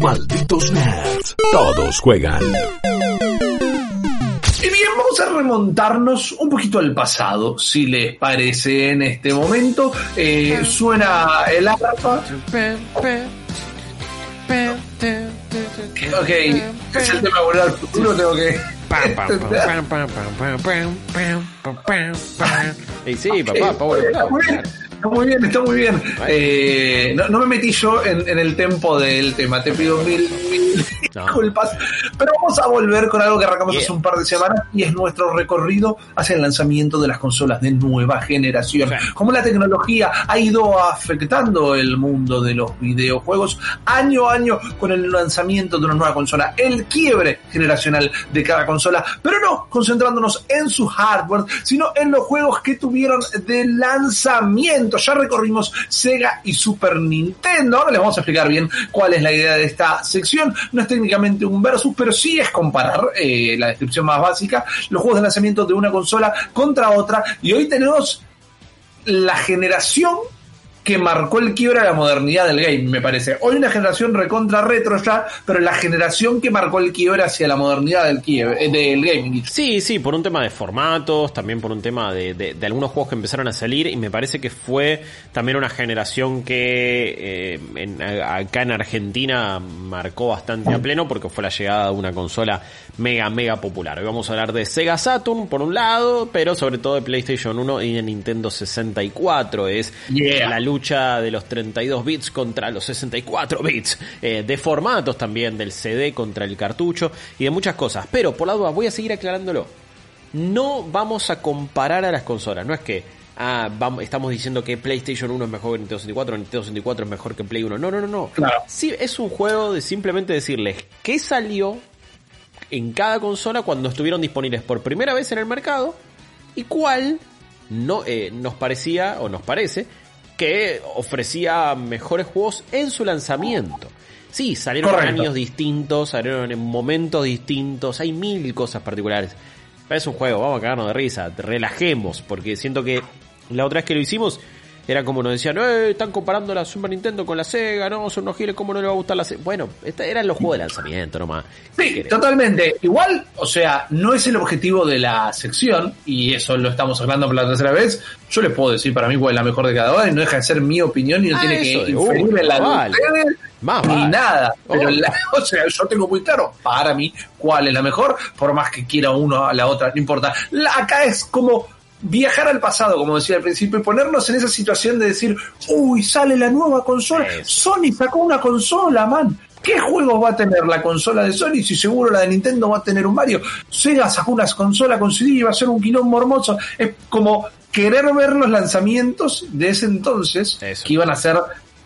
Malditos nerds. Todos juegan. Y bien, vamos a remontarnos un poquito al pasado, si les parece en este momento. Eh, suena el arpa. Ok, es el tema de volver al futuro, tengo que... Y sí, papá, bien, está muy bien, está muy bien. Eh, no, no me metí yo en, en el tempo del tema, te pido mil, mil. Disculpas. Pero vamos a volver con algo que arrancamos Yeah. hace un par de semanas y es nuestro recorrido hacia el lanzamiento de las consolas de nueva generación. Sí. Cómo la tecnología ha ido afectando el mundo de los videojuegos año a año con el lanzamiento de una nueva consola, el quiebre generacional de cada consola, pero no concentrándonos en su hardware, sino en los juegos que tuvieron de lanzamiento. Ya recorrimos Sega y Super Nintendo. Ahora les vamos a explicar bien cuál es la idea de esta sección. Técnicamente un versus, pero sí es comparar eh, la descripción más básica, los juegos de lanzamiento de una consola contra otra. Y hoy tenemos la generación que marcó el quiebre a la modernidad del game, me parece. Hoy una generación recontra retro ya, pero la generación que marcó el quiebre hacia la modernidad del, quiebre, eh, del gaming. Sí, sí, por un tema de formatos, también por un tema de, de- de algunos juegos que empezaron a salir y me parece que fue también una generación que eh, en- acá en Argentina marcó bastante a pleno porque fue la llegada de una consola mega, mega popular. Hoy vamos a hablar de Sega Saturn por un lado, pero sobre todo de PlayStation 1 y de Nintendo 64. Es Yeah. la lucha de los 32 bits contra los 64 bits, eh, de formatos también, del CD contra el cartucho y de muchas cosas. Pero por la duda voy a seguir aclarándolo. No vamos a comparar a las consolas, no es que ah, vamos, estamos diciendo que PlayStation 1 es mejor que Nintendo 64, Nintendo 64 es mejor que Play 1. No, no, no, no. Claro. Sí, es un juego de simplemente decirles qué salió en cada consola cuando estuvieron disponibles por primera vez en el mercado y cuál no, eh, nos parecía o nos parece que ofrecía mejores juegos en su lanzamiento. Sí, salieron en años distintos, salieron en momentos distintos, hay mil cosas particulares. Pero es un juego, vamos a cagarnos de risa, relajemos, porque siento que la otra vez que lo hicimos era como nos decían, eh, están comparando la Super Nintendo con la Sega, no, son unos giles, ¿cómo no le va a gustar la Sega? Bueno, esta- eran los juegos de lanzamiento nomás. ¿Qué Sí, totalmente. Igual, o sea, no es el objetivo de la sección, y eso lo estamos hablando por la tercera vez. Yo les puedo decir para mí cuál es la mejor de cada una, y no deja de ser mi opinión, y no Ah, tiene eso que de inferir en la de vale. Más ni vale. nada. Pero Oh. la- o sea, yo tengo muy claro para mí cuál es la mejor, por más que quiera uno a la otra, no importa. La- acá es como viajar al pasado, como decía al principio, y ponernos en esa situación de decir, uy, sale la nueva consola. Sony sacó una consola, man. ¿Qué juegos va a tener la consola de Sony? Si seguro la de Nintendo va a tener un Mario. Sega sacó una consola con CD y va a ser un quilombo hermoso. Es como querer ver los lanzamientos de ese entonces, Eso. que iban a ser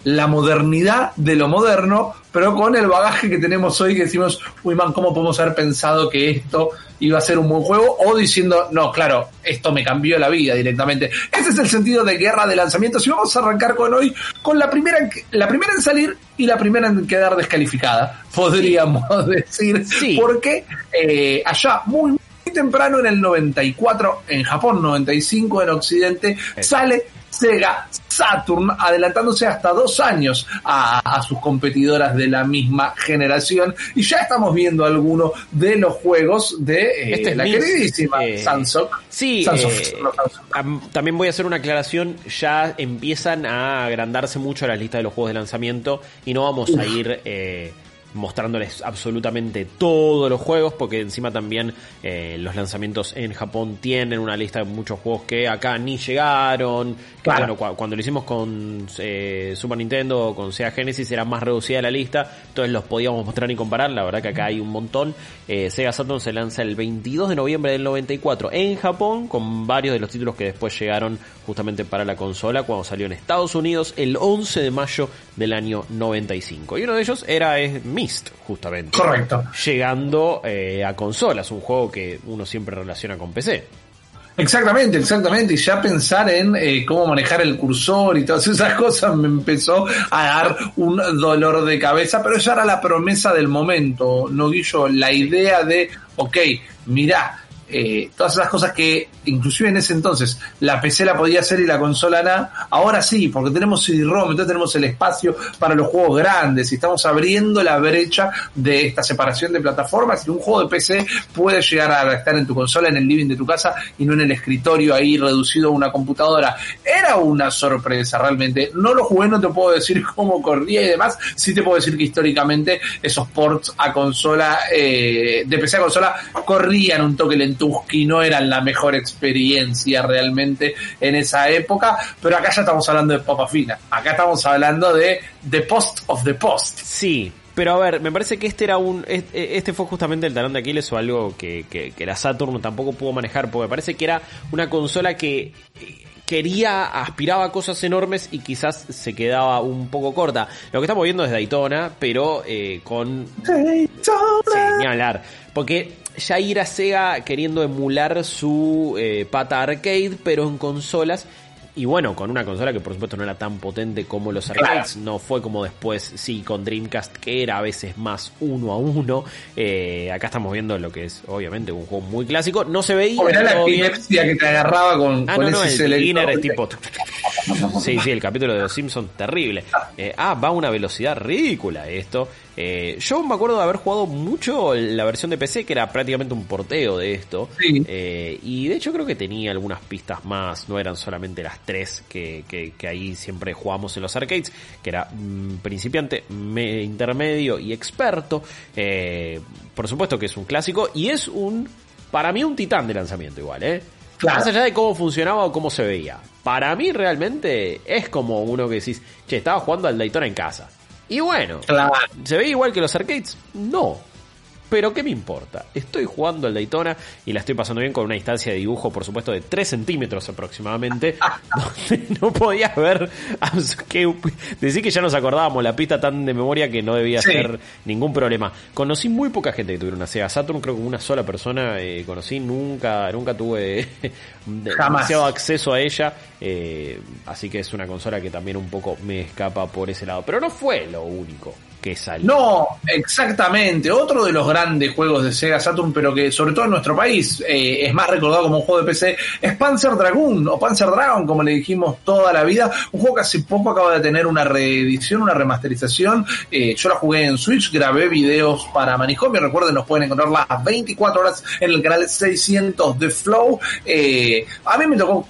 la modernidad de lo moderno, pero con el bagaje que tenemos hoy que decimos, uy man, ¿cómo podemos haber pensado que esto iba a ser un buen juego? O diciendo, no, claro, esto me cambió la vida directamente. Ese es el sentido de guerra de lanzamientos y vamos a arrancar con hoy, con la primera la primera en salir y la primera en quedar descalificada, podríamos decir. Sí. Porque eh, allá muy muy temprano en el 94 en Japón, 95 en Occidente, sale Sega Saturn, adelantándose hasta dos años a, a sus competidoras de la misma generación. Y ya estamos viendo algunos de los juegos de eh, Este es la queridísima eh, Samsung. Sí, Samsung, eh, no, también voy a hacer una aclaración. Ya empiezan a agrandarse mucho las listas de los juegos de lanzamiento y no vamos a ir eh, mostrándoles absolutamente todos los juegos porque encima también eh, los lanzamientos en Japón tienen una lista de muchos juegos que acá ni llegaron. Claro. cuando lo hicimos con eh, Super Nintendo o con Sega Genesis era más reducida la lista, entonces los podíamos mostrar y comparar. La verdad que acá hay un montón. Eh, Sega Saturn se lanza el 22 de noviembre del 94 en Japón, con varios de los títulos que después llegaron justamente para la consola cuando salió en Estados Unidos el 11 de mayo del año 95. Y uno de ellos era es Myst, justamente. Correcto. Llegando eh, a consolas, un juego que uno siempre relaciona con PC. Exactamente, exactamente. Y ya pensar en eh, cómo manejar el cursor y todas esas cosas me empezó a dar un dolor de cabeza, pero ya era la promesa del momento, ¿no, Guillo? La idea de, ok, mirá, eh, todas esas cosas que inclusive en ese entonces la PC la podía hacer y la consola nada, ahora sí, porque tenemos CD-ROM, entonces tenemos el espacio para los juegos grandes y estamos abriendo la brecha de esta separación de plataformas y un juego de PC puede llegar a estar en tu consola, en el living de tu casa y no en el escritorio ahí reducido a una computadora. Era una sorpresa realmente. No lo jugué, no te puedo decir cómo corría y demás. Sí te puedo decir que históricamente esos ports a consola, eh, de PC a consola, corrían un toque lentusqui, no eran la mejor experiencia realmente en esa época, pero acá ya estamos hablando de papa fina. Acá estamos hablando de The Post of the Post. Sí, pero a ver, me parece que este era un. Este fue justamente el talón de Aquiles o algo que, que, que la Saturn tampoco pudo manejar, porque me parece que era una consola que quería, aspiraba a cosas enormes y quizás se quedaba un poco corta. Lo que estamos viendo es Daytona, pero eh, con... Daytona. Sí, hablar. Porque ya ir a Sega queriendo emular su eh, pata arcade, pero en consolas y bueno, con una consola que por supuesto no era tan potente como los arcades, no fue como después, sí, con Dreamcast, que era a veces más uno a uno. Eh, acá estamos viendo lo que es, obviamente, un juego muy clásico. No se veía. O era la epilepsia que te agarraba con, ah, con no, no, ese el Inner es tipo. Sí, sí, el capítulo de Los Simpsons, terrible. Eh, ah, va a una velocidad ridícula esto. Eh, yo me acuerdo de haber jugado mucho la versión de PC, que era prácticamente un porteo de esto. Sí. Eh, y de hecho creo que tenía algunas pistas más, no eran solamente las tres que, que, que ahí siempre jugamos en los arcades, que era mm, principiante, me, intermedio y experto. Eh, por supuesto que es un clásico y es un, para mí un titán de lanzamiento igual, ¿eh? Claro. Más allá de cómo funcionaba o cómo se veía. Para mí realmente es como uno que decís, che, estaba jugando al Daytona en casa. Y bueno, Claro. ¿se ve igual que los arcades? No. Pero ¿qué me importa? Estoy jugando al Daytona y la estoy pasando bien con una distancia de dibujo, por supuesto, de 3 centímetros aproximadamente, donde no podías ver... Que, decir que ya nos acordábamos la pista tan de memoria que no debía Sí. ser ningún problema. Conocí muy poca gente que tuviera una Sega Saturn, creo que una sola persona eh, conocí, nunca nunca tuve demasiado acceso a ella, eh, así que es una consola que también un poco me escapa por ese lado. Pero no fue lo único que. No, exactamente. Otro de los grandes juegos de Sega Saturn, pero que sobre todo en nuestro país eh, es más recordado como un juego de PC, es Panzer Dragoon o Panzer Dragon, como le dijimos toda la vida. Un juego que hace poco acaba de tener una reedición, una remasterización. Eh, yo la jugué en Switch, grabé videos para Manicomio. Recuerden, nos pueden encontrar las 24 horas en el canal 600 de Flow. Eh, a mí me tocó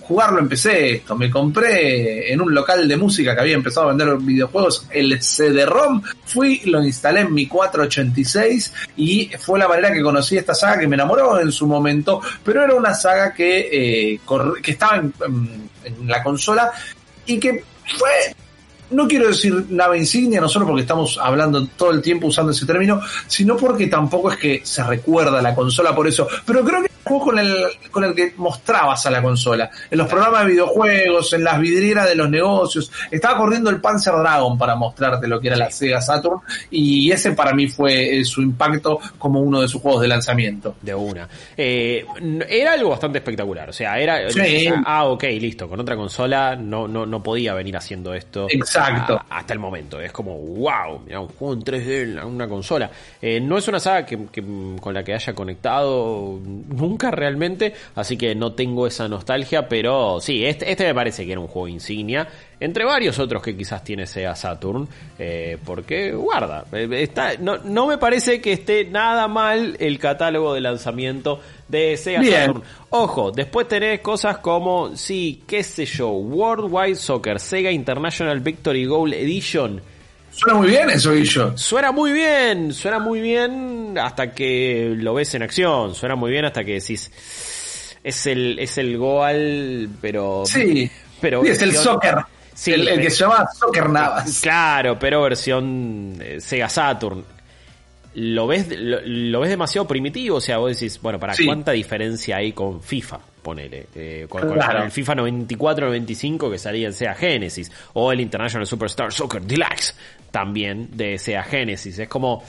jugarlo empecé esto, me compré en un local de música que había empezado a vender videojuegos el CD-ROM, fui, lo instalé en mi 486 y fue la manera que conocí esta saga que me enamoró en su momento, pero era una saga que, eh, que estaba en, en- en la consola y que fue no quiero decir nave insignia, no solo porque estamos hablando todo el tiempo usando ese término, sino porque tampoco es que se recuerda la consola por eso. Pero creo que es un juego con el, con el que mostrabas a la consola. En los programas de videojuegos, en las vidrieras de los negocios. Estaba corriendo el Panzer Dragon para mostrarte lo que era la Sega Saturn. Y ese para mí fue eh, su impacto como uno de sus juegos de lanzamiento. De una. Eh, era algo bastante espectacular. O sea, era. Sí. o sea, ah, ok, listo. Con otra consola no, no, no podía venir haciendo esto. Exacto. A- hasta el momento. Es como, wow, mira, un juego en 3D en una consola. Eh, no es una saga que, con la que haya conectado nunca realmente. Así que no tengo esa nostalgia. Pero sí, este, este me parece que era un juego insignia. Entre varios otros que quizás tiene Sega Saturn. eh, porque, guarda, eh, está, no, no me parece que esté nada mal el catálogo de lanzamiento de Sega Bien. Saturn. Ojo, después tenés cosas como, sí, qué sé yo, Worldwide Soccer, Sega International Victory Goal Edition. Suena muy bien eso, Guillo. Suena muy bien, suena muy bien hasta que lo ves en acción, suena muy bien hasta que decís, es el, es el Goal, pero... Sí. pero Sí, es el soccer. Sí, el, que se llama Soccer Navas. Claro, pero versión eh, Sega Saturn. Lo ves, lo, lo ves demasiado primitivo, o sea, vos decís, bueno, para Sí. cuánta diferencia hay con FIFA, ponele, eh, con, Claro. con el FIFA 94-95 que salía en Sega Genesis, o el International Superstar Soccer Deluxe, también de Sega Genesis. Es como,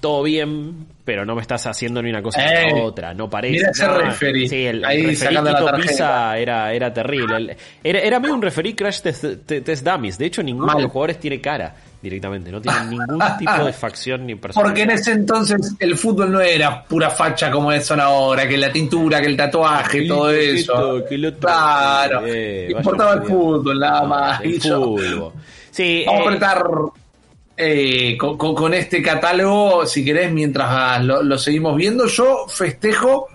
todo bien, pero no me estás haciendo ni una cosa ni otra, no parece. mira ese No, referee, Sí, el, el ahí referee sacando la tarjeta. Pizza era, era terrible. El- Era, era medio un referee Crash Test, Test- Test Dummies. De hecho, ninguno Mal. de los jugadores tiene cara directamente. No tienen ningún tipo de facción ni personalidad. Porque en ese entonces el fútbol no era pura facha como es son ahora, que la tintura, que el tatuaje, todo eso. que lo. Claro, Eh, importaba el fútbol nada más. El fútbol. Sí, Vamos a eh, apretar eh, con, con- con este catálogo, si querés, mientras ah, lo, lo seguimos viendo. Yo festejo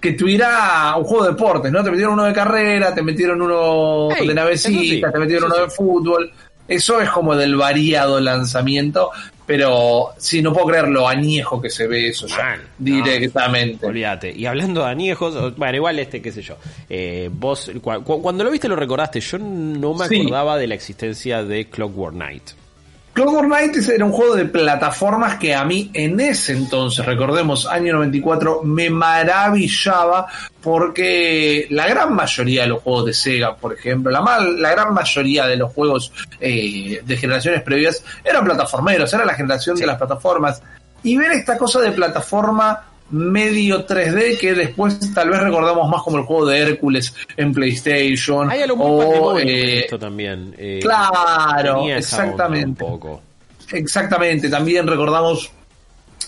que tuviera un juego de deportes, ¿no? Te metieron uno de carrera, te metieron uno de navecita, sí, te metieron uno de fútbol. Eso es como del variado lanzamiento, pero sí, no puedo creer lo añejo que se ve eso ya, Mal, directamente. Olvídate. Y hablando de añejos, bueno, igual este, qué sé yo. Eh, vos, cu- cu- cuando lo viste lo recordaste. Yo no me Sí. acordaba de la existencia de Clockwork Knight. Clockwork Knight era un juego de plataformas que a mí en ese entonces, recordemos, año 94, me maravillaba porque la gran mayoría de los juegos de Sega, por ejemplo, la, mal- la gran mayoría de los juegos eh, de generaciones previas eran plataformeros, era la generación de las plataformas. Y ver esta cosa de plataforma medio 3D que después tal vez recordamos más como el juego de Hércules en PlayStation Hay algo muy o eh, esto también. eh, claro, exactamente. Un poco. Exactamente, también recordamos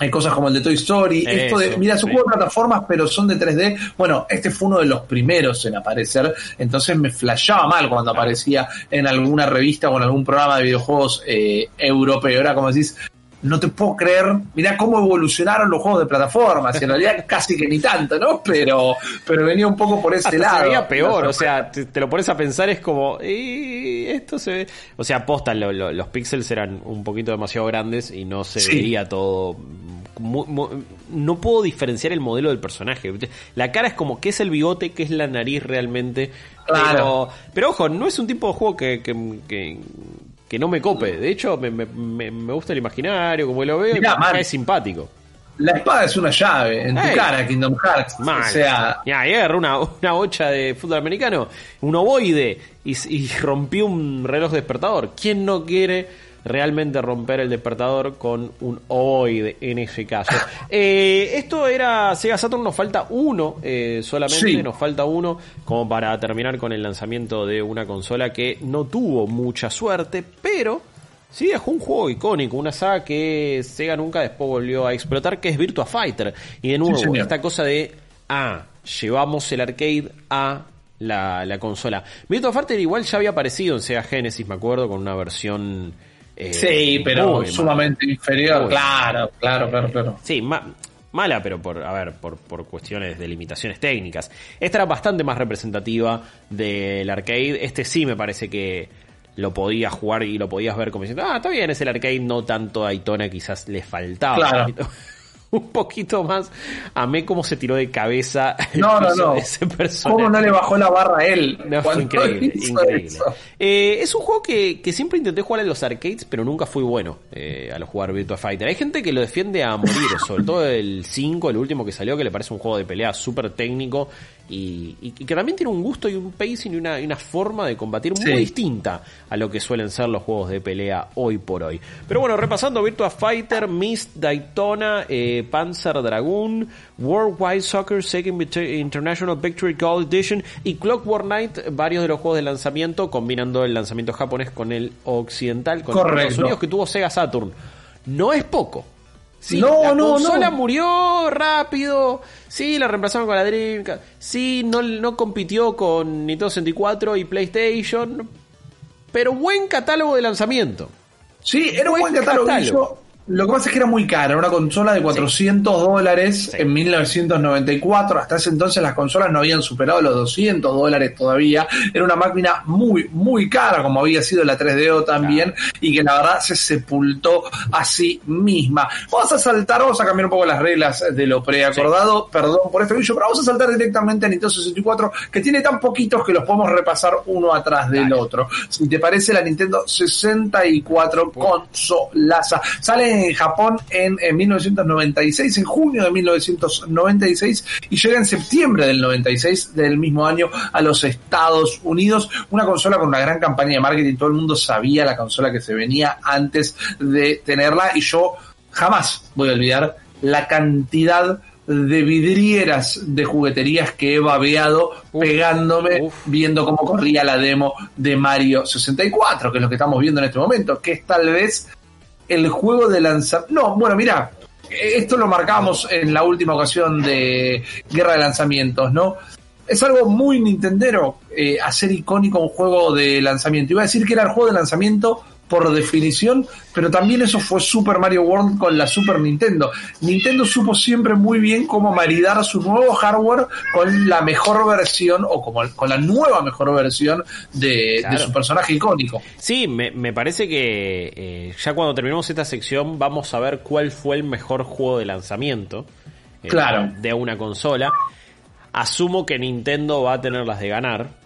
hay cosas como el de Toy Story, esto de, mira, su sí. juego de plataformas, pero son de 3D. Bueno, este fue uno de los primeros en aparecer, entonces me flashaba mal cuando aparecía en alguna revista o en algún programa de videojuegos eh, europeo. Era como decís, no te puedo creer, mira cómo evolucionaron los juegos de plataformas, y en realidad casi que ni tanto, ¿no? Pero, pero venía un poco por ese Hasta lado. se veía peor, o sea, te, te lo pones a pensar, es como, "Y esto se ve. O sea, posta, lo- lo- los píxeles eran un poquito demasiado grandes y no se Sí. veía todo. mu- mu- no puedo diferenciar el modelo del personaje. La cara es como, ¿qué es el bigote? ¿Qué es la nariz realmente? Claro. Pero, pero ojo, no es un tipo de juego que, que, que- que no me cope. De hecho, me, me- me- gusta el imaginario, como lo veo, Mirá, y man. es simpático. La espada es una llave en tu cara, Kingdom Hearts. O sea, Ya, y agarró una, una bocha de fútbol americano, un ovoide, y, y rompió un reloj despertador. ¿Quién no quiere realmente romper el despertador con un ovoide en ese caso? Eh, esto era Sega Saturn, nos falta uno eh, solamente, Sí. nos falta uno como para terminar con el lanzamiento de una consola que no tuvo mucha suerte, pero... Sí, dejó un juego icónico, una saga que Sega nunca después volvió a explotar, que es Virtua Fighter. Y de nuevo, esta cosa de, ah, llevamos el arcade a la, la consola. Virtua Fighter igual ya había aparecido en Sega Genesis, me acuerdo, con una versión... eh, sí, pero sumamente inferior. Muy claro, claro, claro, claro. Sí, ma- mala, pero por, a ver, por, por cuestiones de limitaciones técnicas. Esta era bastante más representativa del arcade. Este sí me parece que lo podías jugar y lo podías ver como diciendo, ah, está bien, es el arcade, no tanto Daytona, quizás le faltaba Claro. un, poquito, más. Amé cómo se tiró de cabeza No, no, no. ese personaje. ¿Cómo no le bajó la barra a él? No, fue increíble? Eh, es un juego que, que siempre intenté jugar en los arcades, pero nunca fui bueno eh, al jugar Virtua Fighter. Hay gente que lo defiende a morir, sobre todo el 5, el último que salió, que le parece un juego de pelea súper técnico y, y que también tiene un gusto y un pacing y una, y una forma de combatir muy Sí. distinta a lo que suelen ser los juegos de pelea hoy por hoy. Pero bueno, repasando Virtua Fighter, Mist, Daytona, eh, Panzer Dragoon, Worldwide Soccer Second International Victory Gold Edition y Clockwork Knight, varios de los juegos de lanzamiento, combinando el lanzamiento japonés con el occidental, con Correcto. los Unidos que tuvo Sega Saturn. No es poco. Sí, No, la no, consola no. murió rápido. Sí, la reemplazaron con la Dreamcast. Sí, no, no compitió con Nintendo 64 y PlayStation. Pero buen catálogo de lanzamiento. Sí, era un Buen buen catálogo. catálogo. Lo que pasa es que era muy cara, era una consola de 400 dólares Sí. en 1994. Hasta ese entonces las consolas no habían superado los 200 dólares todavía. Era una máquina muy, muy cara, como había sido la 3DO también, y que la verdad se sepultó a sí misma. Vamos a saltar, vamos a cambiar un poco las reglas de lo preacordado. Perdón por este vídeo, pero vamos a saltar directamente a Nintendo 64, que tiene tan poquitos que los podemos repasar uno atrás del Dale. otro. Si te parece, la Nintendo 64 consolaza. Sale en Japón en, en 1996, en junio de 1996, y llega en septiembre del 96 del mismo año a los Estados Unidos. Una consola con una gran campaña de marketing, todo el mundo sabía la consola que se venía antes de tenerla, y yo jamás voy a olvidar la cantidad de vidrieras de jugueterías que he babeado pegándome viendo cómo corría la demo de Mario 64, que es lo que estamos viendo en este momento, que es tal vez el juego de lanzamiento. No, bueno, mira, esto lo marcamos en la última ocasión de Guerra de Lanzamientos, ¿no? Es algo muy nintendero eh, hacer icónico un juego de lanzamiento. Iba a decir que era el juego de lanzamiento por definición, pero también eso fue Super Mario World con la Super Nintendo. Nintendo supo siempre muy bien cómo maridar su nuevo hardware con la mejor versión o como con la nueva mejor versión de, su personaje icónico. Sí, me, parece que eh, ya cuando terminemos esta sección vamos a ver cuál fue el mejor juego de lanzamiento eh, claro. de una consola. Asumo que Nintendo va a tener las de ganar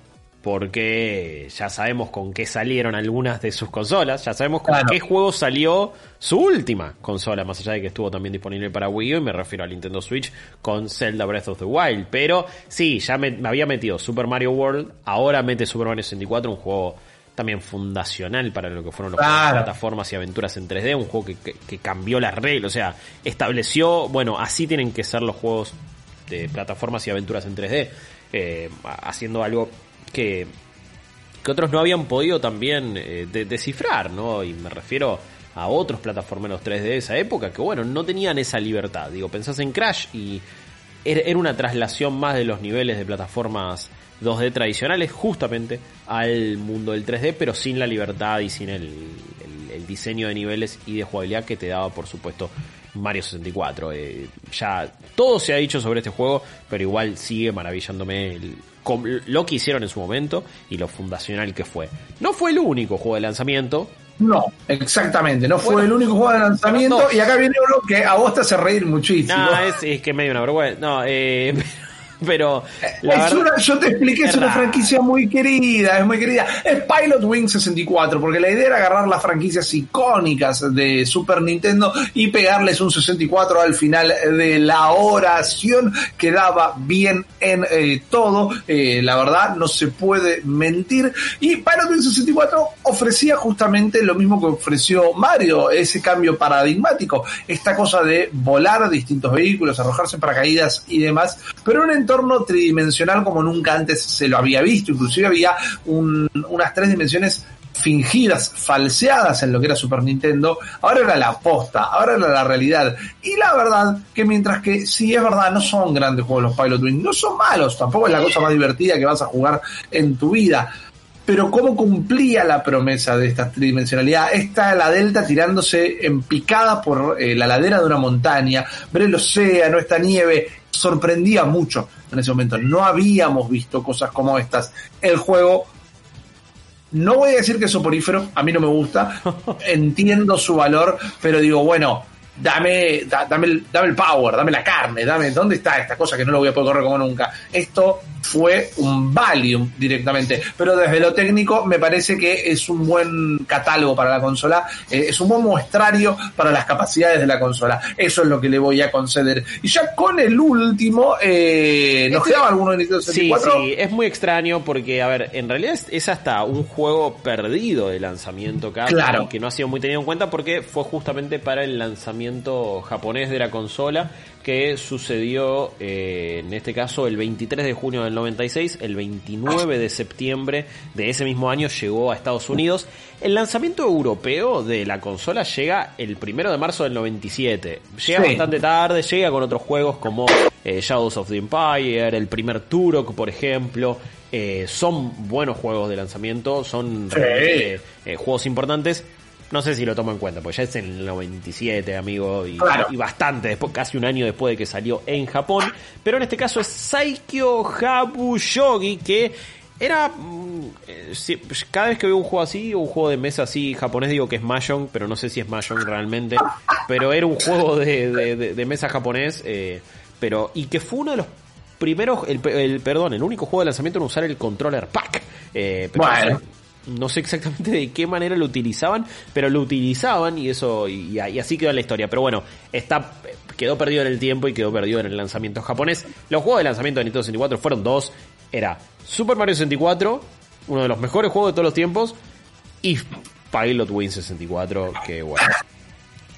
porque ya sabemos con qué salieron algunas de sus consolas, ya sabemos con qué juego salió su última consola, más allá de que estuvo también disponible para Wii U, y me refiero a Nintendo Switch con Zelda Breath of the Wild. Pero sí, ya me, había metido Super Mario World, ahora mete Super Mario 64, un juego también fundacional para lo que fueron los plataformas y aventuras en 3D, un juego que, cambió las reglas, o sea, estableció, bueno, así tienen que ser los juegos de plataformas y aventuras en 3D, eh, haciendo algo que, que otros no habían podido también eh, descifrar, ¿no? Y me refiero a otros plataformeros 3D de esa época que, bueno, no tenían esa libertad. Digo, pensás en Crash y era una traslación más de los niveles de plataformas 2D tradicionales justamente al mundo del 3D, pero sin la libertad y sin el, el, diseño de niveles y de jugabilidad que te daba, por supuesto, Mario 64. Eh, ya todo se ha dicho sobre este juego, pero igual sigue maravillándome el, lo que hicieron en su momento y lo fundacional que fue. No fue el único juego de lanzamiento. No, exactamente, no fue el único juego de lanzamiento y acá viene uno que a vos te hace reír muchísimo. No, es, es que medio una vergüenza. No, eh, pero yo te expliqué, es, una franquicia muy querida, es muy querida. Es Pilot Wing 64, porque la idea era agarrar las franquicias icónicas de Super Nintendo y pegarles un 64 al final de la oración, quedaba bien en eh, todo, eh, la verdad no se puede mentir. Y Pilot Wing 64 ofrecía justamente lo mismo que ofreció Mario, ese cambio paradigmático, esta cosa de volar distintos vehículos, arrojarse paracaídas y demás, pero en entorno tridimensional como nunca antes se lo había visto. Inclusive había unas tres dimensiones fingidas, falseadas en lo que era Super Nintendo, ahora era la posta, ahora era la realidad. Y la verdad que mientras que sí es verdad, no son grandes juegos los Pilot Wing, no son malos, tampoco es la cosa más divertida que vas a jugar en tu vida. Pero cómo cumplía la promesa de esta tridimensionalidad, esta la Delta tirándose en picada por eh, la ladera de una montaña, ver el océano, esta nieve, sorprendía mucho en ese momento. No habíamos visto cosas como estas. El juego, no voy a decir que es soporífero, a mí no me gusta, entiendo su valor, pero digo, bueno, dame, dame, el, dame el power, dame la carne, dame, ¿dónde está esta cosa que no lo voy a poder correr como nunca? Esto fue un Valium directamente, pero desde lo técnico me parece que es un buen catálogo para la consola, eh, es un buen muestrario para las capacidades de la consola, eso es lo que le voy a conceder. Y ya con el último, eh, ¿nos este quedaba alguno de Nintendo 64? Sí, sí, es muy extraño porque, a ver, en realidad es, hasta un juego perdido de lanzamiento acá, claro. que no ha sido muy tenido en cuenta porque fue justamente para el lanzamiento japonés de la consola que sucedió eh, en este caso el 23 de junio del 96, el 29 de septiembre de ese mismo año llegó a Estados Unidos. El lanzamiento europeo de la consola llega el 1 de marzo del 97. Llega bastante tarde, llega con otros juegos como eh, Shadows of the Empire, el primer Turok, por ejemplo. Eh, son buenos juegos de lanzamiento, son juegos importantes no sé si lo tomo en cuenta, porque ya es en el 97, amigo, y, bastante, después, casi un año después de que salió en Japón. Pero en este caso es Saikyo Habushogi, que era. Mm, eh, cada vez que veo un juego así, un juego de mesa así japonés, digo que es Mahjong, pero no sé si es Mahjong realmente. Pero era un juego de, mesa japonés, eh, pero. Y que fue uno de los primeros. El, perdón, el único juego de lanzamiento en usar el controller pack. Eh, bueno no sé exactamente de qué manera lo utilizaban, pero lo utilizaban y eso y, así quedó la historia. Pero bueno, está quedó perdido en el tiempo y quedó perdido en el lanzamiento japonés. Los juegos de lanzamiento de Nintendo 64 fueron dos. Era Super Mario 64, uno de los mejores juegos de todos los tiempos, y Pilot Wing 64, que bueno.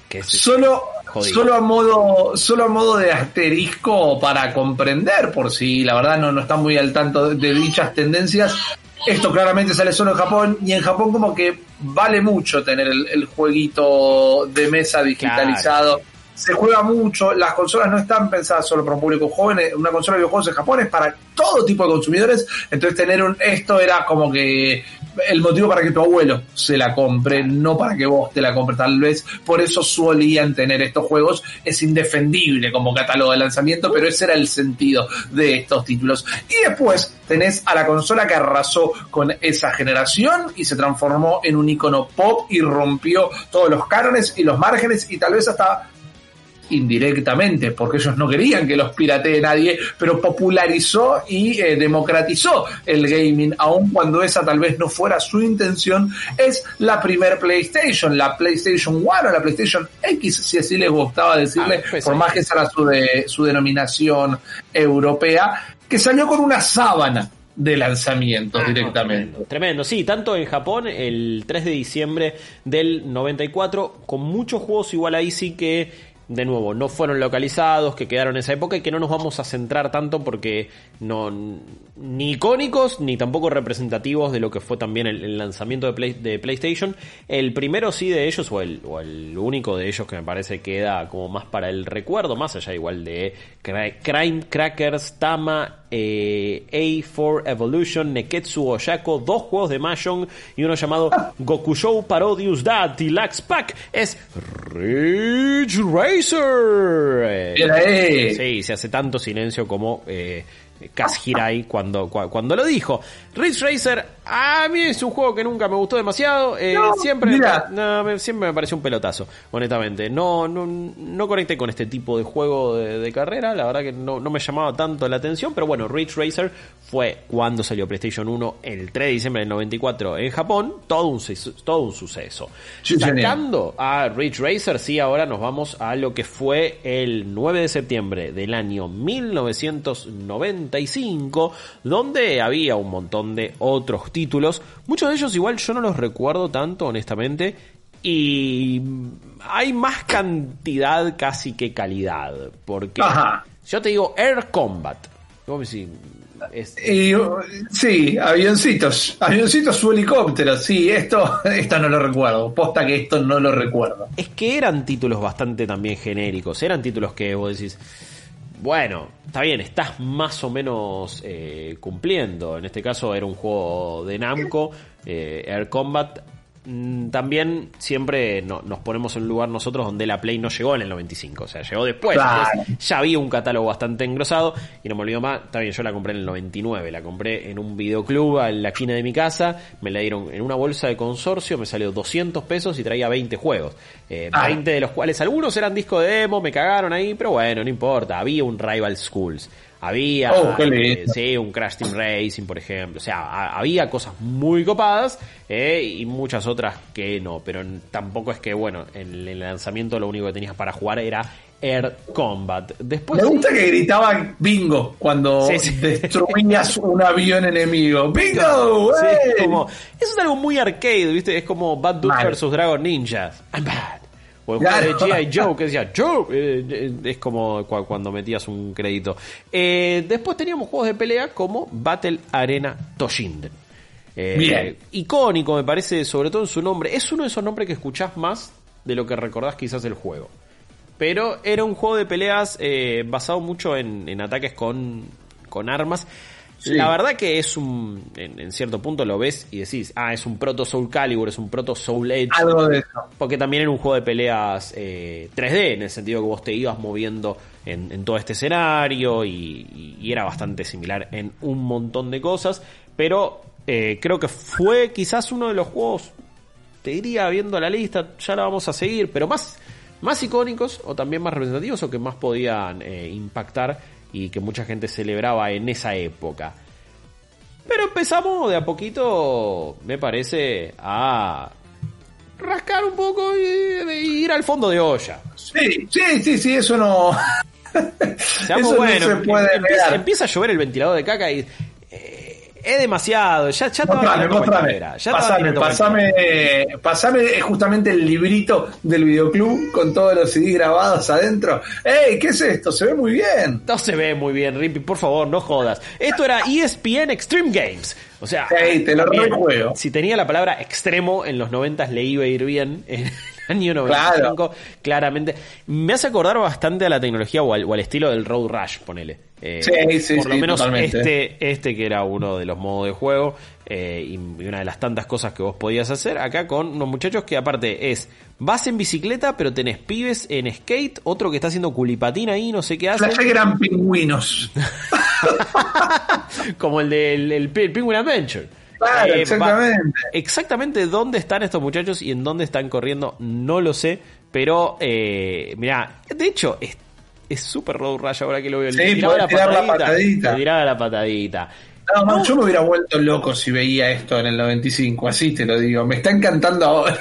Que Solo jodido. Solo a modo, solo a modo de asterisco para comprender, por si la verdad no, no está muy al tanto de dichas tendencias. Esto claramente sale solo en Japón y en Japón como que vale mucho tener el, el jueguito de mesa digitalizado. Se juega mucho, las consolas no están pensadas solo para un público joven, eh, una consola de videojuegos en Japón es para todo tipo de consumidores, entonces tener un, esto era como que el motivo para que tu abuelo se la compre, no para que vos te la compres, tal vez por eso solían tener estos juegos, es indefendible como catálogo de lanzamiento, pero ese era el sentido de estos títulos. Y después tenés a la consola que arrasó con esa generación y se transformó en un icono pop y rompió todos los cánones y los márgenes y tal vez hasta indirectamente, porque ellos no querían que los piratee nadie, pero popularizó y eh, democratizó el gaming, aun cuando esa tal vez no fuera su intención, es la primer PlayStation, la PlayStation 1 o la PlayStation X, si así les gustaba decirle, Ah, pues por sí. más que esa era su, de, su denominación europea, que salió con una sábana de lanzamientos Ah, directamente. Tremendo, tremendo, sí, tanto en Japón el 3 de diciembre del 94, con muchos juegos igual ahí sí que, de nuevo, no fueron localizados, que quedaron en esa época y que no nos vamos a centrar tanto porque no ni icónicos ni tampoco representativos de lo que fue también el, lanzamiento de, Play- de PlayStation. El primero sí de ellos, o el, o el único de ellos que me parece queda como más para el recuerdo, más allá igual de Crime Crackers, Tama, eh, A4 Evolution, Neketsu Oyako, dos juegos de Mahjong y uno llamado Gokusho Parodius Da Deluxe Pack es Ridge Racer. Eh. Sí, se hace tanto silencio como eh, Kaz Hirai cuando, cua- cuando lo dijo. Ridge Racer, a mí es un juego que nunca me gustó demasiado. eh, No, siempre, no, me- siempre me pareció un pelotazo, honestamente. No, no, no conecté con este tipo de juego de, de carrera, la verdad que no, no me llamaba tanto la atención, pero bueno, Ridge Racer fue cuando salió PlayStation 1 el 3 de diciembre del 94 en Japón, todo un, todo un suceso. Sí. Sacando a Ridge Racer, sí, ahora nos vamos a lo que fue el 9 de septiembre del año 1995, donde había un montón de otros títulos. Muchos de ellos igual yo no los recuerdo tanto, honestamente. Y hay más cantidad casi que calidad. Porque Ajá. yo te digo Air Combat. ¿Cómo Y, uh, sí, avioncitos, avioncitos su helicóptero, sí, esto, esto no lo recuerdo, posta que esto no lo recuerdo. Es que eran títulos bastante también genéricos, eran títulos que vos decís, bueno, está bien, estás más o menos eh, cumpliendo. En este caso era un juego de Namco, eh, Air Combat. Mm, También siempre no- nos ponemos en un lugar nosotros donde la Play no llegó en el 95, o sea, llegó después. Claro. Entonces, ya había un catálogo bastante engrosado y no me olvido más, bien, yo la compré en el 99, la compré en un videoclub en la esquina de mi casa, me la dieron en una bolsa de consorcio, me salió 200 pesos y traía 20 juegos, eh, Ah. 20 de los cuales algunos eran disco de demo, me cagaron ahí, pero bueno, no importa, había un Rival Schools. Había Oh, eh, sí, un Crash Team Racing, por ejemplo. O sea, ha- había cosas muy copadas eh, y muchas otras que no. Pero tampoco es que, bueno, en el lanzamiento lo único que tenías para jugar era Air Combat. Después. Me gusta que gritaban bingo cuando Sí, destruías un avión enemigo. ¡Bingo! Eso es algo muy arcade, ¿viste? Es como Bad Dude versus Dragon Ninjas. I'm bad. O el juego de G.I. Joe que decía Joe. eh, es como cua- cuando metías un crédito. Eh, después teníamos juegos de pelea como Battle Arena Toshinden. Eh, Bien. Icónico, me parece, sobre todo en su nombre. Es uno de esos nombres que escuchás más de lo que recordás quizás el juego. Pero era un juego de peleas eh, basado mucho en, en ataques con, con armas. Sí. La verdad que es un. En, en cierto punto lo ves y decís, ah, es un proto Soul Calibur, es un proto Soul Edge. Algo de eso. Porque también era un juego de peleas eh, 3D, en el sentido que vos te ibas moviendo en, en todo este escenario y, y era bastante similar en un montón de cosas. Pero eh, creo que fue quizás uno de los juegos, te diría viendo la lista, ya la vamos a seguir, pero más, más icónicos o también más representativos o que más podían eh, impactar y que mucha gente celebraba en esa época. Pero empezamos de a poquito, me parece, a rascar un poco y, y ir al fondo de olla. Sí, sí, sí, sí, eso no. Seamos eso buenos, no se puede em- empieza, empieza a llover el ventilador de caca y eh, Es demasiado, ya, ya Mostrame, mostrame. ya Pasame, pasame, pasame eh, justamente el librito del videoclub con todos los CD grabados adentro. ¡Ey! ¿Qué es esto? Se ve muy bien. No se ve muy bien, Rippy, por favor, no jodas. Esto era ESPN Extreme Games. O sea, te lo también, rejuego. si tenía la palabra extremo en los 90 le iba a ir bien. En el año 95, claramente. Me hace acordar bastante a la tecnología o al, o al estilo del Road Rush, ponele. Eh, Sí, sí, por lo sí, menos totalmente. este, este que era uno de los modos de juego eh, y, y una de las tantas cosas que vos podías hacer acá con unos muchachos que aparte es vas en bicicleta pero tenés pibes en skate, otro que está haciendo culipatín ahí, no sé qué hace. Que eran pingüinos. como el del el, Pi- Penguin Adventure. Claro, Eh, exactamente. va- exactamente dónde están estos muchachos y en dónde están corriendo, no lo sé. Pero, eh, mirá, de hecho, es súper Road Rush ahora que lo veo. Sí, Le tiraba la patadita. Le tiraba la patadita. No, man, yo me hubiera vuelto loco si veía esto en el 95, así te lo digo. Me está encantando ahora.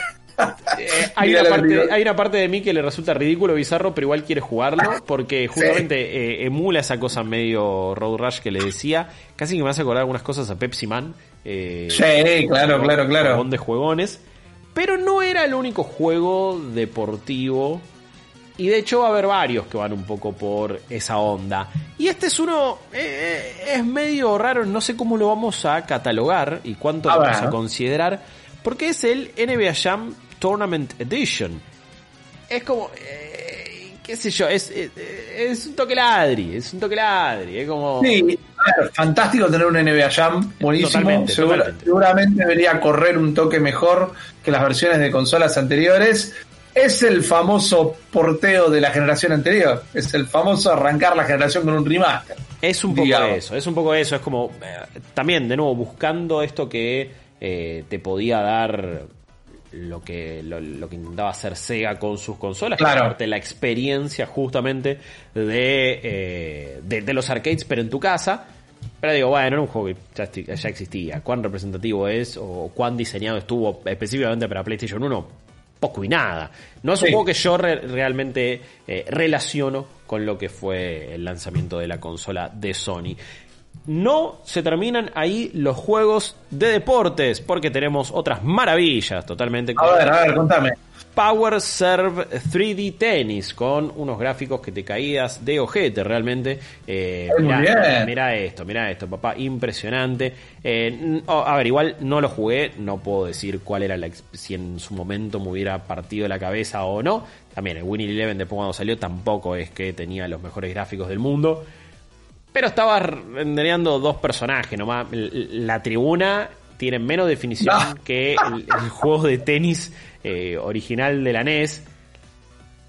Eh, hay, una parte, hay una parte de mí que le resulta ridículo, bizarro, pero igual quiere jugarlo porque justamente eh, emula esa cosa medio Road Rush que le decía. Casi que me hace acordar algunas cosas a Pepsi Man. Eh, Sí, claro, claro, claro. Juegón de juegones. Pero no era el único juego deportivo. Y de hecho va a haber varios que van un poco por esa onda. Y este es uno, eh, es medio raro, no sé cómo lo vamos a catalogar y cuánto lo vamos a considerar. Porque es el NBA Jam Tournament Edition. Es como, eh, qué sé yo, es, es, es un toque ladri, es un toque ladri. Es como... Sí, claro, fantástico tener un NBA Jam, buenísimo. Totalmente, Segura- totalmente. Seguramente debería correr un toque mejor que las versiones de consolas anteriores. Es el famoso porteo de la generación anterior. Es el famoso arrancar la generación con un remaster. Es un poco digamos. eso, es un poco eso, es como eh, también de nuevo buscando esto que eh, te podía dar lo que lo, lo que intentaba hacer Sega con sus consolas, Claro. darte la experiencia justamente de, eh, de, de los arcades pero en tu casa. Pero digo, bueno, era un juego que ya, existía. ¿Cuán representativo es o cuán diseñado estuvo específicamente para PlayStation 1? Poco y nada. No es un Sí. juego que yo re- realmente eh, relaciono con lo que fue el lanzamiento de la consola de Sony. No se terminan ahí los juegos de deportes, porque tenemos otras maravillas totalmente. A ver, a ver, contame. Power Serve 3D Tennis con unos gráficos que te caías de ojete realmente. Eh, mirá, bien. mirá esto, mirá esto, papá, impresionante. Eh, oh, a ver, igual no lo jugué, no puedo decir cuál era la si en su momento me hubiera partido la cabeza o no. También el Winnie Eleven después cuando salió tampoco es que tenía los mejores gráficos del mundo. Pero estaba rendereando dos personajes nomás. La tribuna tiene menos definición que el, el juego de tenis eh, original de la NES.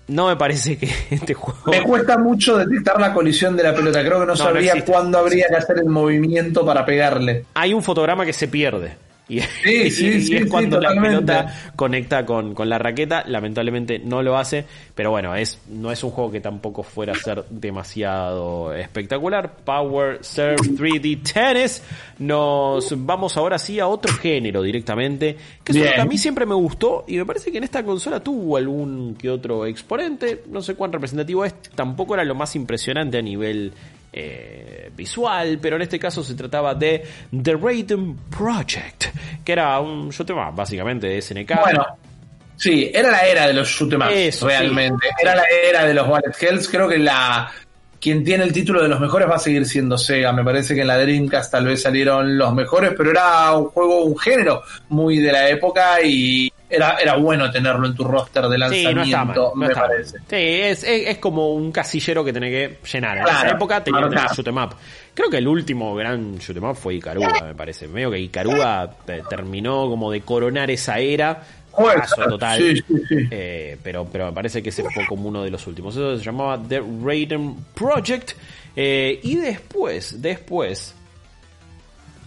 No me parece que este juego... Me cuesta mucho detectar la colisión de la pelota. Creo que no, no sabría cuándo habría que hacer el movimiento para pegarle. Hay un fotograma que se pierde. Y, Sí, y- sí, y sí, es cuando la pelota conecta con, con la raqueta. Lamentablemente no lo hace. Pero bueno, es, no es un juego que tampoco fuera a ser demasiado espectacular. Power Serve 3D Tennis. Nos vamos ahora sí a otro género directamente. Que es uno que a mí siempre me gustó. Y me parece que en esta consola tuvo algún que otro exponente. No sé cuán representativo es. Tampoco era lo más impresionante a nivel eh, visual, pero en este caso se trataba de The Raiden Project, que era un shoot 'em up, básicamente de SNK. Bueno, sí, era la era de los shoot 'em ups, Eso, realmente. Era la era de los Bullet Hells. Creo que la quien tiene el título de los mejores va a seguir siendo Sega. Me parece que en la Dreamcast tal vez salieron los mejores, pero era un juego, un género muy de la época y era, era bueno tenerlo en tu roster de Sí, lanzamiento, no está mal. no me parece. Sí, es, es, es como un casillero que tenés que llenar. En Claro, esa época tenía que tener shoot 'em up. Creo que el último gran shoot 'em up fue Ikaruga, me parece. Medio que Ikaruga eh, terminó como de coronar esa era. Ser, total. sí, sí, sí. Eh, pero, pero me parece que ese fue como uno de los últimos. Eso se llamaba The Raiden Project. Eh, y después, después.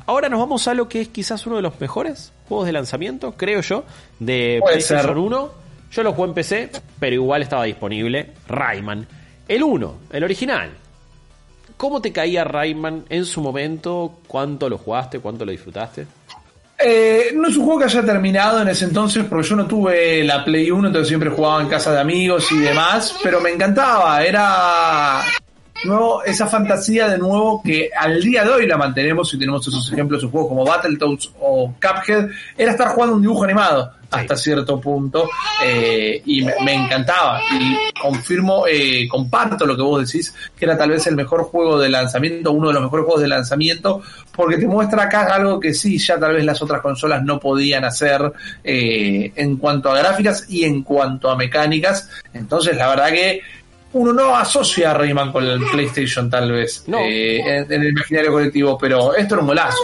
Ahora nos vamos a lo que es quizás uno de los mejores juegos de lanzamiento, creo yo, de Puede PlayStation ser. 1. Yo lo jugué en PC, pero igual estaba disponible. Rayman. El 1, el original. ¿Cómo te caía Rayman en su momento? ¿Cuánto lo jugaste? ¿Cuánto lo disfrutaste? Eh, no es un juego que haya terminado en ese entonces, porque yo no tuve la Play 1, entonces siempre jugaba en casa de amigos y demás, pero me encantaba, era... nuevo, esa fantasía de nuevo que al día de hoy la mantenemos y tenemos esos ejemplos en juegos como Battletoads o Cuphead, era estar jugando un dibujo animado hasta cierto punto eh, y me, me, encantaba. Y confirmo, eh, comparto lo que vos decís, que era tal vez el mejor juego de lanzamiento, uno de los mejores juegos de lanzamiento, porque te muestra acá algo que sí, ya tal vez las otras consolas no podían hacer eh, en cuanto a gráficas y en cuanto a mecánicas, entonces la verdad que uno no asocia a Rayman con el PlayStation tal vez No. eh, en, en el imaginario colectivo, pero esto era un golazo.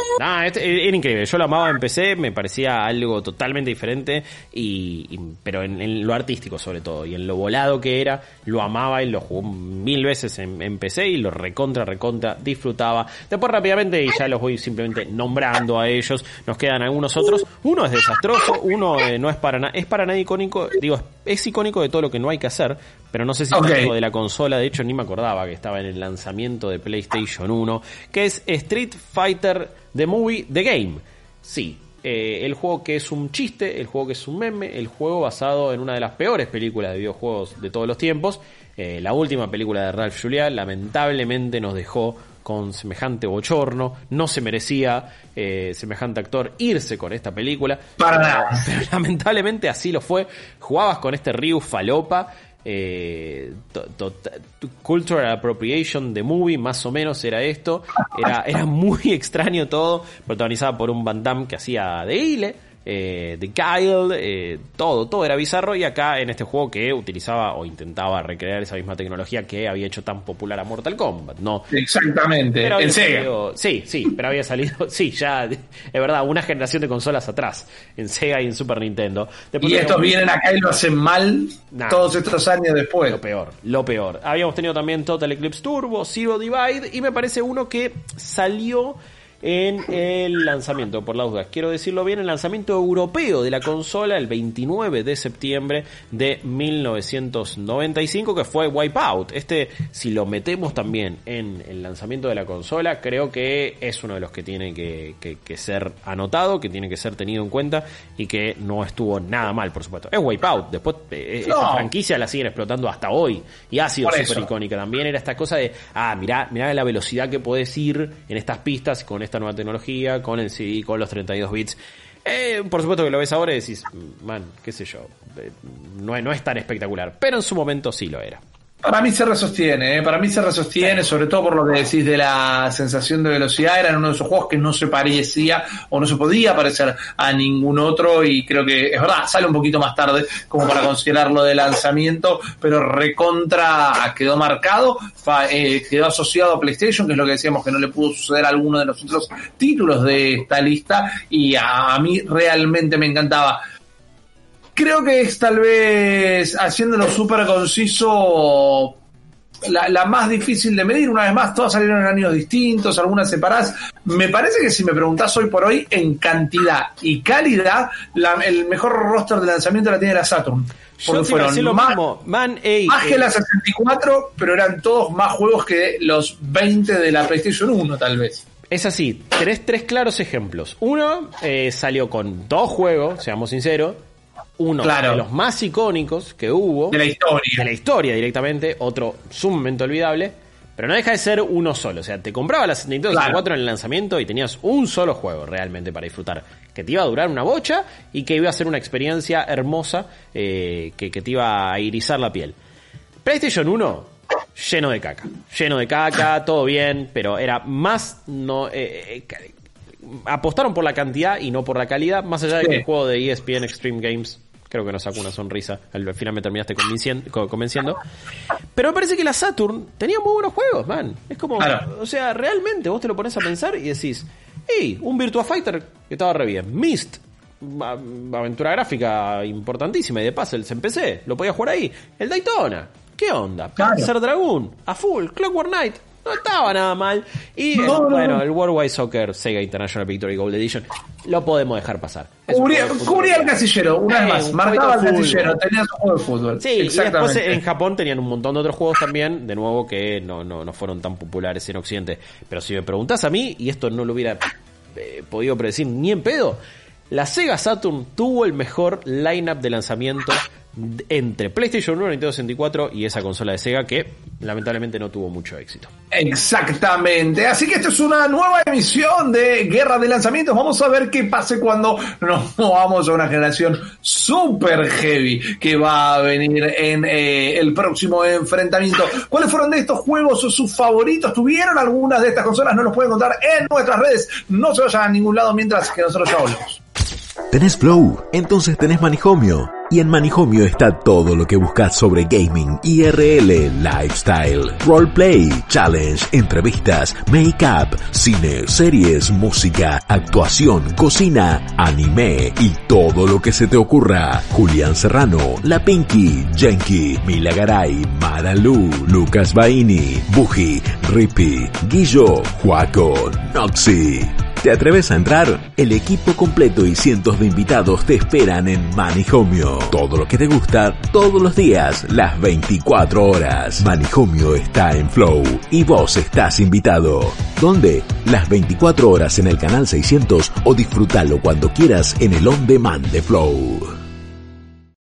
Este- era increíble. Yo lo amaba en PC, me parecía algo totalmente diferente, y, y- pero en, en lo artístico sobre todo, y en lo volado que era, lo amaba y lo jugó mil veces en, en PC y lo recontra, recontra, disfrutaba. Después rápidamente, y ya los voy simplemente nombrando a ellos, nos quedan algunos otros. Uno es desastroso, uno eh, no es para nada, es para nada icónico, digo, es, es icónico de todo lo que no hay que hacer, pero no sé si Ok. De la consola, de hecho ni me acordaba que estaba en el lanzamiento de PlayStation 1, que es Street Fighter The Movie The Game. Sí, eh, el juego que es un chiste, el juego que es un meme, el juego basado en una de las peores películas de videojuegos de todos los tiempos. Eh, la última película de Ralph Juliá lamentablemente nos dejó con semejante bochorno, no se merecía eh, semejante actor irse con esta película. Para Pero- nada. pero lamentablemente así lo fue. Jugabas con este Ryu falopa. Eh, cultural appropriation de movie, más o menos era esto. Era, era muy extraño todo. Protagonizada por un Van Damme que hacía de Ile. Eh, de Kyle, eh, todo, todo era bizarro y acá en este juego que utilizaba o intentaba recrear esa misma tecnología que había hecho tan popular a Mortal Kombat, ¿no? Exactamente, Pero en Sega. salido- sí, sí, pero había salido, sí, ya, es verdad, una generación de consolas atrás, en Sega y en Super Nintendo. Después Y estos vienen acá y lo hacen mal Nah. todos estos años después. Lo peor, lo peor. Habíamos tenido también Total Eclipse Turbo, Zero Divide, y me parece uno que salió en el lanzamiento, por las dudas. Quiero decirlo bien, el lanzamiento europeo de la consola el 29 de septiembre de 1995, que fue Wipeout. Este, si lo metemos también en el lanzamiento de la consola, creo que es uno de los que tiene que, que- que ser anotado, que tiene que ser tenido en cuenta y que no estuvo nada mal, por supuesto. Es Wipeout. Después, eh, esta No. franquicia la siguen explotando hasta hoy y ha sido súper icónica. También era esta cosa de, ah, mirá, mirá la velocidad que podés ir en estas pistas con esta nueva tecnología, con el CD, con los 32 bits. Eh, por supuesto que lo ves ahora y decís, man, qué sé yo, eh, no, no es tan espectacular, pero en su momento sí lo era. Para mí se resostiene, ¿eh? para mí se resostiene, sobre todo por lo que decís de la sensación de velocidad. Era uno de esos juegos que no se parecía o no se podía parecer a ningún otro y creo que es verdad, sale un poquito más tarde como para considerarlo de lanzamiento, pero recontra quedó marcado, fa- eh, quedó asociado a PlayStation, que es lo que decíamos que no le pudo suceder a alguno de los otros títulos de esta lista y a, a mí realmente me encantaba. Creo que es tal vez, haciéndolo súper conciso, la, la más difícil de medir. Una vez más, todas salieron en años distintos, algunas separadas. Me parece que si me preguntás hoy por hoy, en cantidad y calidad, la- el mejor roster de lanzamiento la tiene la Saturn. Yo Porque decir fueron lo más, mismo, man, ey, más eh, que la 64, pero eran todos más juegos que los 20 de la PlayStation 1, tal vez. Es así, tres, tres claros ejemplos. Uno eh, salió con dos juegos, seamos sinceros. Uno Claro. de los más icónicos que hubo. De la historia. de la historia directamente. Otro sumamente olvidable. Pero no deja de ser uno solo. O sea, te compraba la Nintendo Claro. 64 en el lanzamiento y tenías un solo juego realmente para disfrutar. Que te iba a durar una bocha y que iba a ser una experiencia hermosa eh, que, que te iba a irizar la piel. PlayStation 1, lleno de caca. Lleno de caca, todo bien, pero era más. no eh, eh, Apostaron por la cantidad y no por la calidad, más allá de Sí. que el juego de ESPN Extreme Games creo que nos sacó una sonrisa. Al final me terminaste convencien- co- convenciendo. Pero me parece que la Saturn tenía muy buenos juegos, man. Es como, Claro. o sea, realmente vos te lo pones a pensar y decís, hey, un Virtua Fighter que estaba re bien. Myst, a- aventura gráfica importantísima y de puzzles en PC, lo podía jugar ahí. El Daytona, ¿qué onda? Claro. Panzer Dragoon, a full, Clockwork Knight. No estaba nada mal. Y No, el- no, bueno, no. el Worldwide Soccer Sega International Victory Gold Edition lo podemos dejar pasar. Cubría, el casillero, una Eh, vez más. Marcaba el casillero, tenías un juego de fútbol. Sí, y después exactamente. en Japón tenían un montón de otros juegos también, de nuevo que no, no, no fueron tan populares en Occidente. Pero si me preguntás a mí, y esto no lo hubiera eh, podido predecir ni en pedo, la Sega Saturn tuvo el mejor lineup de lanzamiento entre PlayStation 1, Nintendo 64 y esa consola de Sega que lamentablemente no tuvo mucho éxito. Exactamente, así que esta es una nueva emisión de Guerra de Lanzamientos. Vamos a ver qué pase cuando nos movamos a una generación super heavy que va a venir en eh, el próximo enfrentamiento. ¿Cuáles fueron de estos juegos sus favoritos? ¿Tuvieron algunas de estas consolas? No nos pueden contar en nuestras redes. No se vayan a ningún lado mientras que nosotros ya volvemos. ¿Tenés Flow? Entonces tenés Manijomio. Y en Manijomio está todo lo que buscas sobre gaming, IRL, lifestyle, roleplay, challenge, entrevistas, make-up, cine, series, música, actuación, cocina, anime y todo lo que se te ocurra. Julián Serrano, La Pinky, Jenky, Mila Garay, Maralu, Lucas Baini, Buji, Rippy, Guillo, Juaco, Noxy. ¿Te atreves a entrar? El equipo completo y cientos de invitados te esperan en Manijomio. Todo lo que te gusta, todos los días, las 24 horas. Manijomio está en Flow y vos estás invitado. ¿Dónde? Las 24 horas en el canal 600 o disfrútalo cuando quieras en el on demand de Flow.